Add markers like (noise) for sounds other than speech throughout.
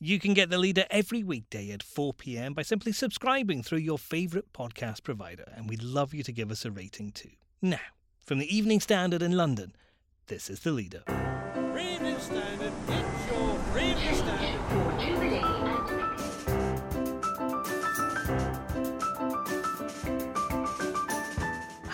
You can get the leader every weekday at 4 pm by simply subscribing through your favourite podcast provider, and we'd love you to give us a rating too. Now, from the Evening Standard in London, this is the leader.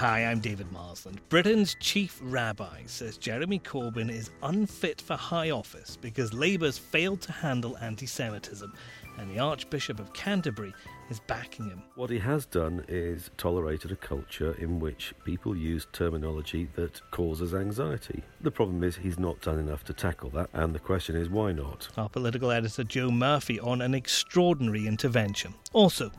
Hi, I'm David Marsland. Britain's chief rabbi says Jeremy Corbyn is unfit for high office because Labour's failed to handle anti Semitism, and the Archbishop of Canterbury is backing him. What he has done is tolerated a culture in which people use terminology that causes anxiety. The problem is he's not done enough to tackle that, and the question is why not? Our political editor Joe Murphy on an extraordinary intervention. Also,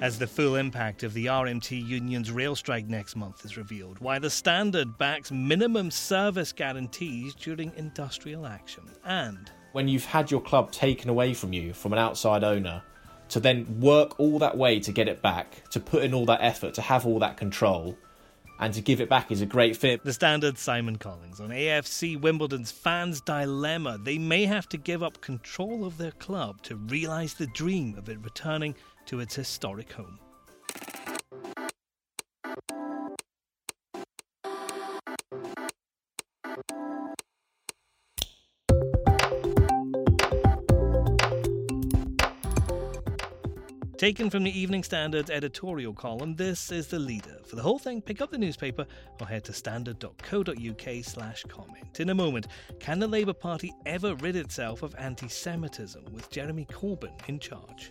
as the full impact of the RMT union's rail strike next month is revealed, why the Standard backs minimum service guarantees during industrial action, and when you've had your club taken away from you from an outside owner, to then work all that way to get it back, to put in all that effort, to have all that control, and to give it back is a great fit. The Standard Simon Collins on AFC Wimbledon's fans' dilemma. They may have to give up control of their club to realise the dream of it returning to its historic home. Taken from the Evening Standard's editorial column, this is the leader. For the whole thing, pick up the newspaper or head to standard.co.uk slash comment. In a moment, can the Labour Party ever rid itself of anti Semitism with Jeremy Corbyn in charge?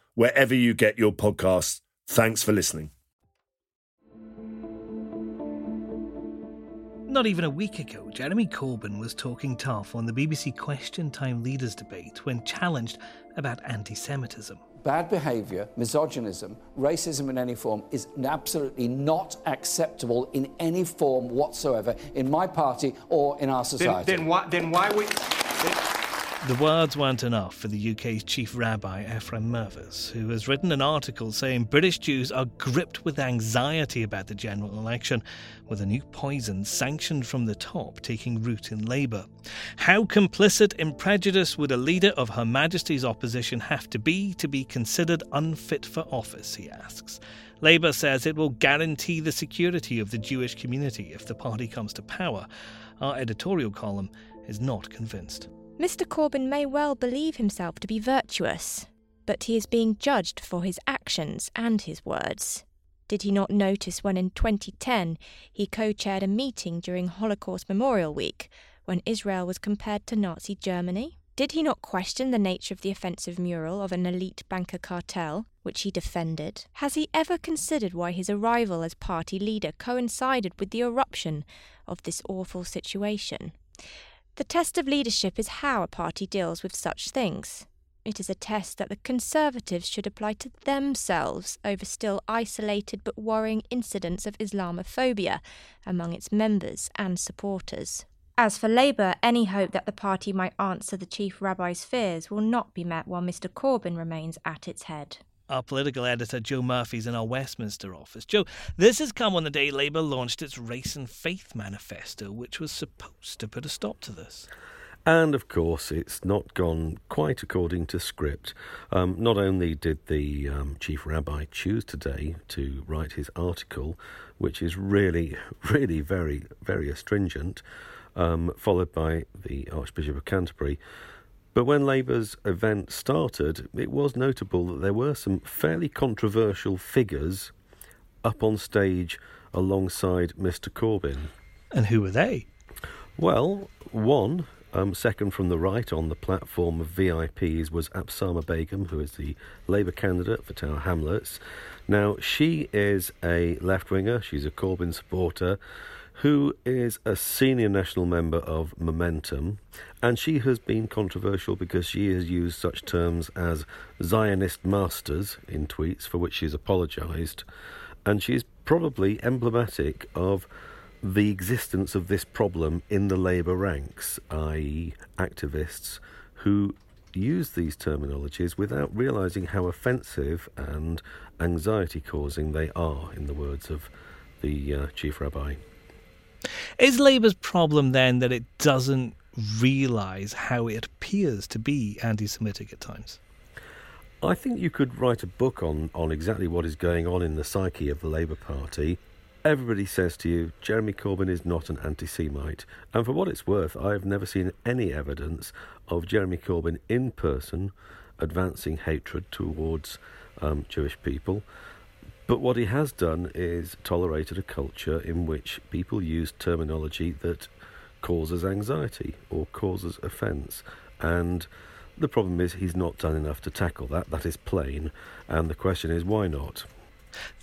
wherever you get your podcasts. Thanks for listening. Not even a week ago, Jeremy Corbyn was talking tough on the BBC Question Time Leaders debate when challenged about anti Semitism. Bad behaviour, misogynism, racism in any form is absolutely not acceptable in any form whatsoever in my party or in our society. Then, then why? Then why we? The words weren't enough for the UK's chief rabbi, Ephraim Mirvis, who has written an article saying British Jews are gripped with anxiety about the general election, with a new poison sanctioned from the top taking root in Labour. How complicit in prejudice would a leader of Her Majesty's opposition have to be to be considered unfit for office, he asks. Labour says it will guarantee the security of the Jewish community if the party comes to power. Our editorial column is not convinced. Mr. Corbyn may well believe himself to be virtuous, but he is being judged for his actions and his words. Did he not notice when in 2010 he co chaired a meeting during Holocaust Memorial Week when Israel was compared to Nazi Germany? Did he not question the nature of the offensive mural of an elite banker cartel, which he defended? Has he ever considered why his arrival as party leader coincided with the eruption of this awful situation? The test of leadership is how a party deals with such things. It is a test that the Conservatives should apply to themselves over still isolated but worrying incidents of Islamophobia among its members and supporters. As for Labour, any hope that the party might answer the Chief Rabbi's fears will not be met while Mr Corbyn remains at its head. Our political editor, Joe Murphy's in our Westminster office. Joe, this has come on the day Labour launched its Race and Faith Manifesto, which was supposed to put a stop to this. And of course, it's not gone quite according to script. Um, not only did the um, chief rabbi choose today to write his article, which is really, (laughs) really very, very astringent, um, followed by the Archbishop of Canterbury. But when Labour's event started, it was notable that there were some fairly controversial figures up on stage alongside Mr. Corbyn. And who were they? Well, one, um, second from the right on the platform of VIPs, was Apsana Begum, who is the Labour candidate for Tower Hamlets. Now, she is a left winger, she's a Corbyn supporter who is a senior national member of Momentum, and she has been controversial because she has used such terms as Zionist masters in tweets, for which she's apologised, and she is probably emblematic of the existence of this problem in the Labour ranks, i.e., activists who use these terminologies without realising how offensive and anxiety causing they are, in the words of the uh, Chief Rabbi. Is Labour's problem then that it doesn't realise how it appears to be anti Semitic at times? I think you could write a book on, on exactly what is going on in the psyche of the Labour Party. Everybody says to you, Jeremy Corbyn is not an anti Semite. And for what it's worth, I have never seen any evidence of Jeremy Corbyn in person advancing hatred towards um, Jewish people. But what he has done is tolerated a culture in which people use terminology that causes anxiety or causes offence. And the problem is he's not done enough to tackle that. That is plain. And the question is, why not?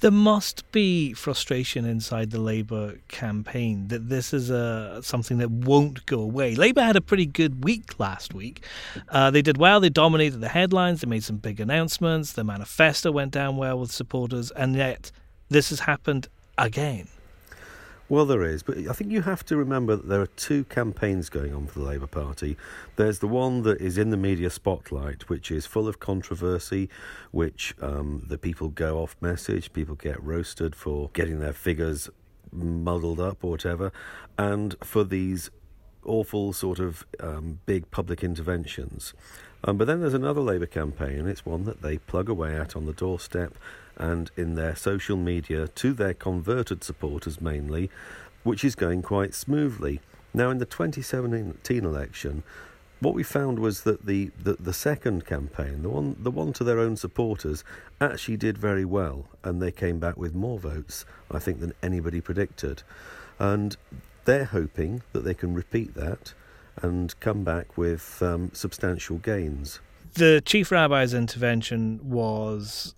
There must be frustration inside the Labour campaign that this is a something that won't go away. Labour had a pretty good week last week. Uh, they did well. They dominated the headlines. They made some big announcements. The manifesto went down well with supporters, and yet this has happened again. Well, there is, but I think you have to remember that there are two campaigns going on for the Labour Party. There's the one that is in the media spotlight, which is full of controversy, which um, the people go off message, people get roasted for getting their figures muddled up or whatever, and for these awful sort of um, big public interventions. Um, but then there's another Labour campaign, and it's one that they plug away at on the doorstep and in their social media to their converted supporters mainly, which is going quite smoothly. Now, in the 2017 election, what we found was that the, the, the, second campaign, the one the one to their own supporters, actually did very well, and they came back with more votes, I think, than anybody predicted. And they're hoping that they can repeat that and come back with um, substantial gains. The chief rabbi's intervention was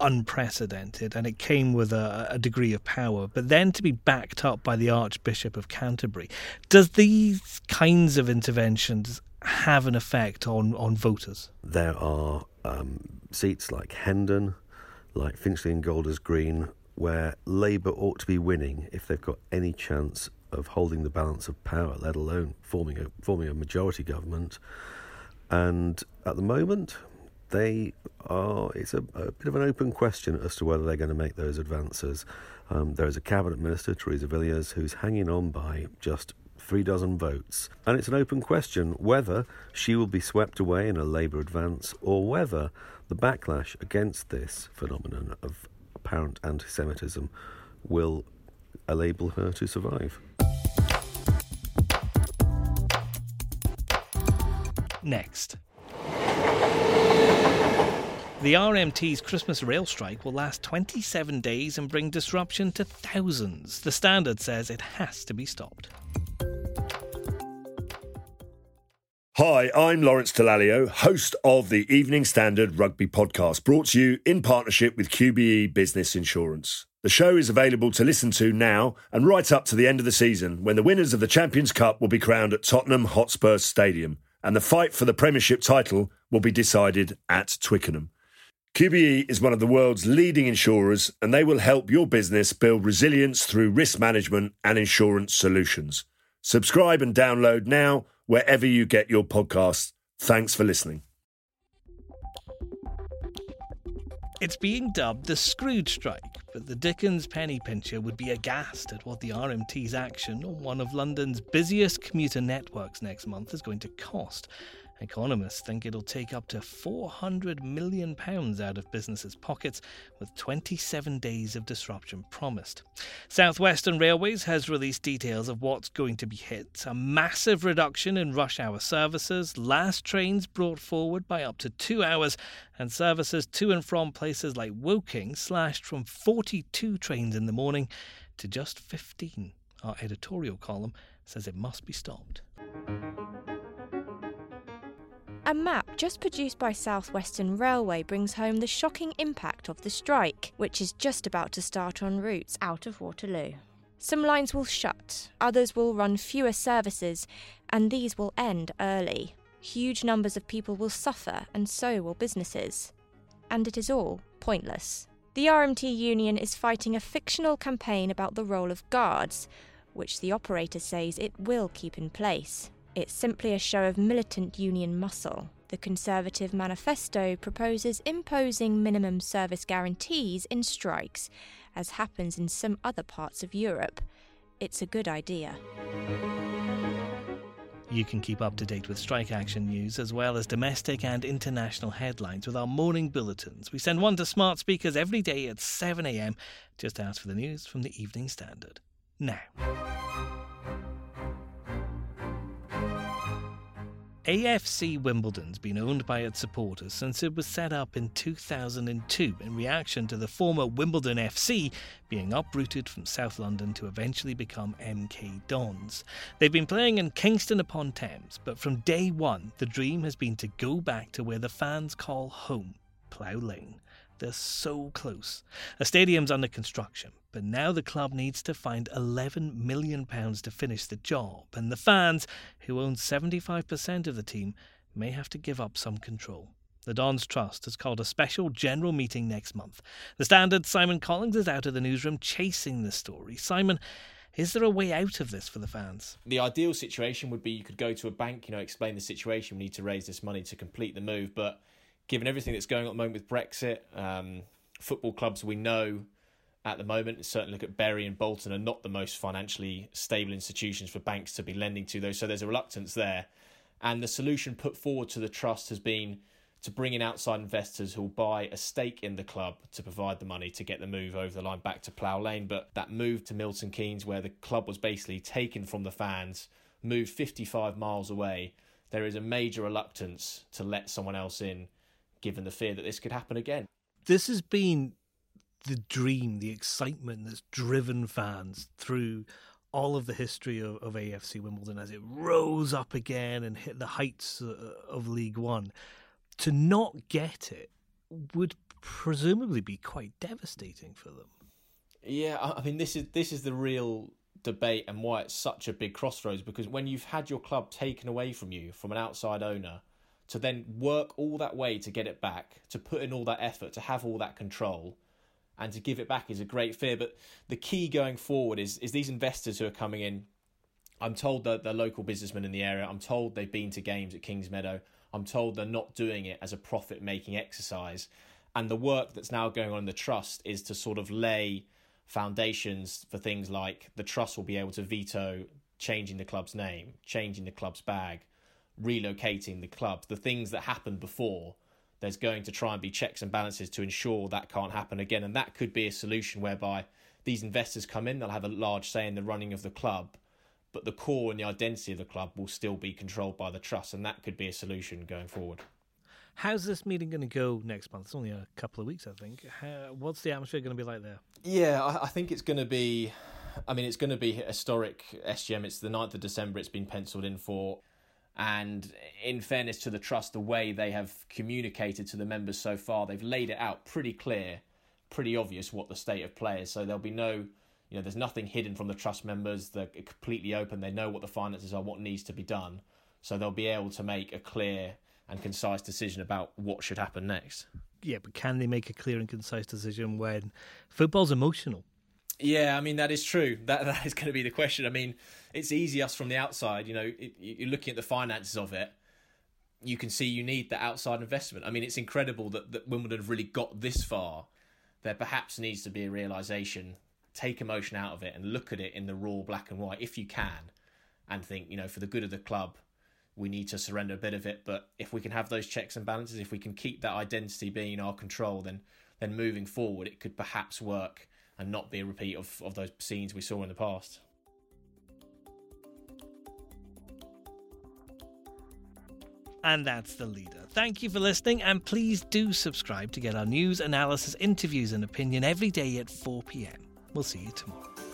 unprecedented and it came with a, a, degree of power, but then to be backed up by the Archbishop of Canterbury. Does these kinds of interventions have an effect on, on voters? There are um, seats like Hendon, like Finchley and Golders Green, where Labour ought to be winning if they've got any chance of holding the balance of power, let alone forming a, forming a majority government. And at the moment, they are. It's a, a, bit of an open question as to whether they're going to make those advances. Um, there is a cabinet minister, Theresa Villiers, who's hanging on by just three dozen votes, and it's an open question whether she will be swept away in a Labour advance or whether the backlash against this phenomenon of apparent anti-Semitism will enable her to survive. Next. The RMT's Christmas rail strike will last 27 days and bring disruption to thousands. The Standard says it has to be stopped. Hi, I'm Lawrence Dallaglio, host of the Evening Standard Rugby Podcast, brought to you in partnership with QBE Business Insurance. The show is available to listen to now and right up to the end of the season when the winners of the Champions Cup will be crowned at Tottenham Hotspur Stadium and the fight for the Premiership title will be decided at Twickenham. QBE is one of the world's leading insurers, and they will help your business build resilience through risk management and insurance solutions. Subscribe and download now wherever you get your podcasts. Thanks for listening. It's being dubbed the Scrooge Strike, but the Dickens penny pincher would be aghast at what the RMT's action on one of London's busiest commuter networks next month is going to cost. Economists think it'll take up to £400 million out of businesses' pockets, with 27 days of disruption promised. Southwestern Railways has released details of what's going to be hit a massive reduction in rush hour services, last trains brought forward by up to two hours, and services to and from places like Woking slashed from 42 trains in the morning to just 15. Our editorial column says it must be stopped. A map just produced by Southwestern Railway brings home the shocking impact of the strike, which is just about to start on routes out of Waterloo. Some lines will shut, others will run fewer services, and these will end early. Huge numbers of people will suffer, and so will businesses. And it is all pointless. The RMT union is fighting a fictional campaign about the role of guards, which the operator says it will keep in place. It's simply a show of militant union muscle. The Conservative Manifesto proposes imposing minimum service guarantees in strikes, as happens in some other parts of Europe. It's a good idea. You can keep up to date with strike action news as well as domestic and international headlines with our morning bulletins. We send one to smart speakers every day at 7am. Just ask for the news from the Evening Standard. Now. AFC Wimbledon's been owned by its supporters since it was set up in 2002 in reaction to the former Wimbledon FC being uprooted from South London to eventually become MK Dons. They've been playing in Kingston upon Thames, but from day one, the dream has been to go back to where the fans call home, Plough Lane. They're so close. A stadium's under construction, but now the club needs to find £11 million to finish the job, and the fans, who own 75% of the team, may have to give up some control. The Dons Trust has called a special general meeting next month. The Standard Simon Collins is out of the newsroom chasing the story. Simon, is there a way out of this for the fans? The ideal situation would be you could go to a bank, you know, explain the situation, we need to raise this money to complete the move, but given everything that's going on at the moment with Brexit, um, football clubs we know at the moment, certainly look at Bury and Bolton, are not the most financially stable institutions for banks to be lending to, though. So there's a reluctance there. And the solution put forward to the trust has been to bring in outside investors who will buy a stake in the club to provide the money to get the move over the line back to Plough Lane. But that move to Milton Keynes, where the club was basically taken from the fans, moved 55 miles away, there is a major reluctance to let someone else in given the fear that this could happen again. This has been the dream, the excitement that's driven fans through all of the history of, of AFC Wimbledon as it rose up again and hit the heights uh, of League One. To not get it would presumably be quite devastating for them. Yeah, I mean this is this is the real debate and why it's such a big crossroads because when you've had your club taken away from you from an outside owner to then work all that way to get it back, to put in all that effort, to have all that control, and to give it back is a great fear. But the key going forward is is these investors who are coming in. I'm told that they're local businessmen in the area. I'm told they've been to games at Kingsmeadow. I'm told they're not doing it as a profit making exercise. And the work that's now going on in the trust is to sort of lay foundations for things like the trust will be able to veto changing the club's name, changing the club's bag, relocating the club, the things that happened before, there's going to try and be checks and balances to ensure that can't happen again. And that could be a solution whereby these investors come in, they'll have a large say in the running of the club, but the core and the identity of the club will still be controlled by the trust. And that could be a solution going forward. How's this meeting going to go next month? It's only a couple of weeks, I think. How, what's the atmosphere going to be like there? Yeah, I, I think it's going to be. I mean, it's going to be historic SGM. It's the 9th of December. It's been penciled in for. And in fairness to the trust, the way they have communicated to the members so far, they've laid it out pretty clear, pretty obvious what the state of play is. So there'll be no, you know, there's nothing hidden from the trust members. They're completely open. They know what the finances are, what needs to be done. So they'll be able to make a clear and concise decision about what should happen next. Yeah, but can they make a clear and concise decision when football's emotional? Yeah, I mean that is true. That (laughs) that is going to be the question. I mean, it's easy us from the outside. You know, it, you're looking at the finances of it. you can see you need the outside investment. I mean, it's incredible that, that Wimbledon have really got this far. There perhaps needs to be a realization, take emotion out of it, and look at it in the raw black and white if you can, and think, you know, for the good of the club, we need to surrender a bit of it. But if we can have those checks and balances, if we can keep that identity being in our control, then then moving forward, it could perhaps work and not be a repeat of, of those scenes we saw in the past. And that's the leader. Thank you for listening, and please do subscribe to get our news, analysis, interviews, and opinion every day at 4 pm. We'll see you tomorrow.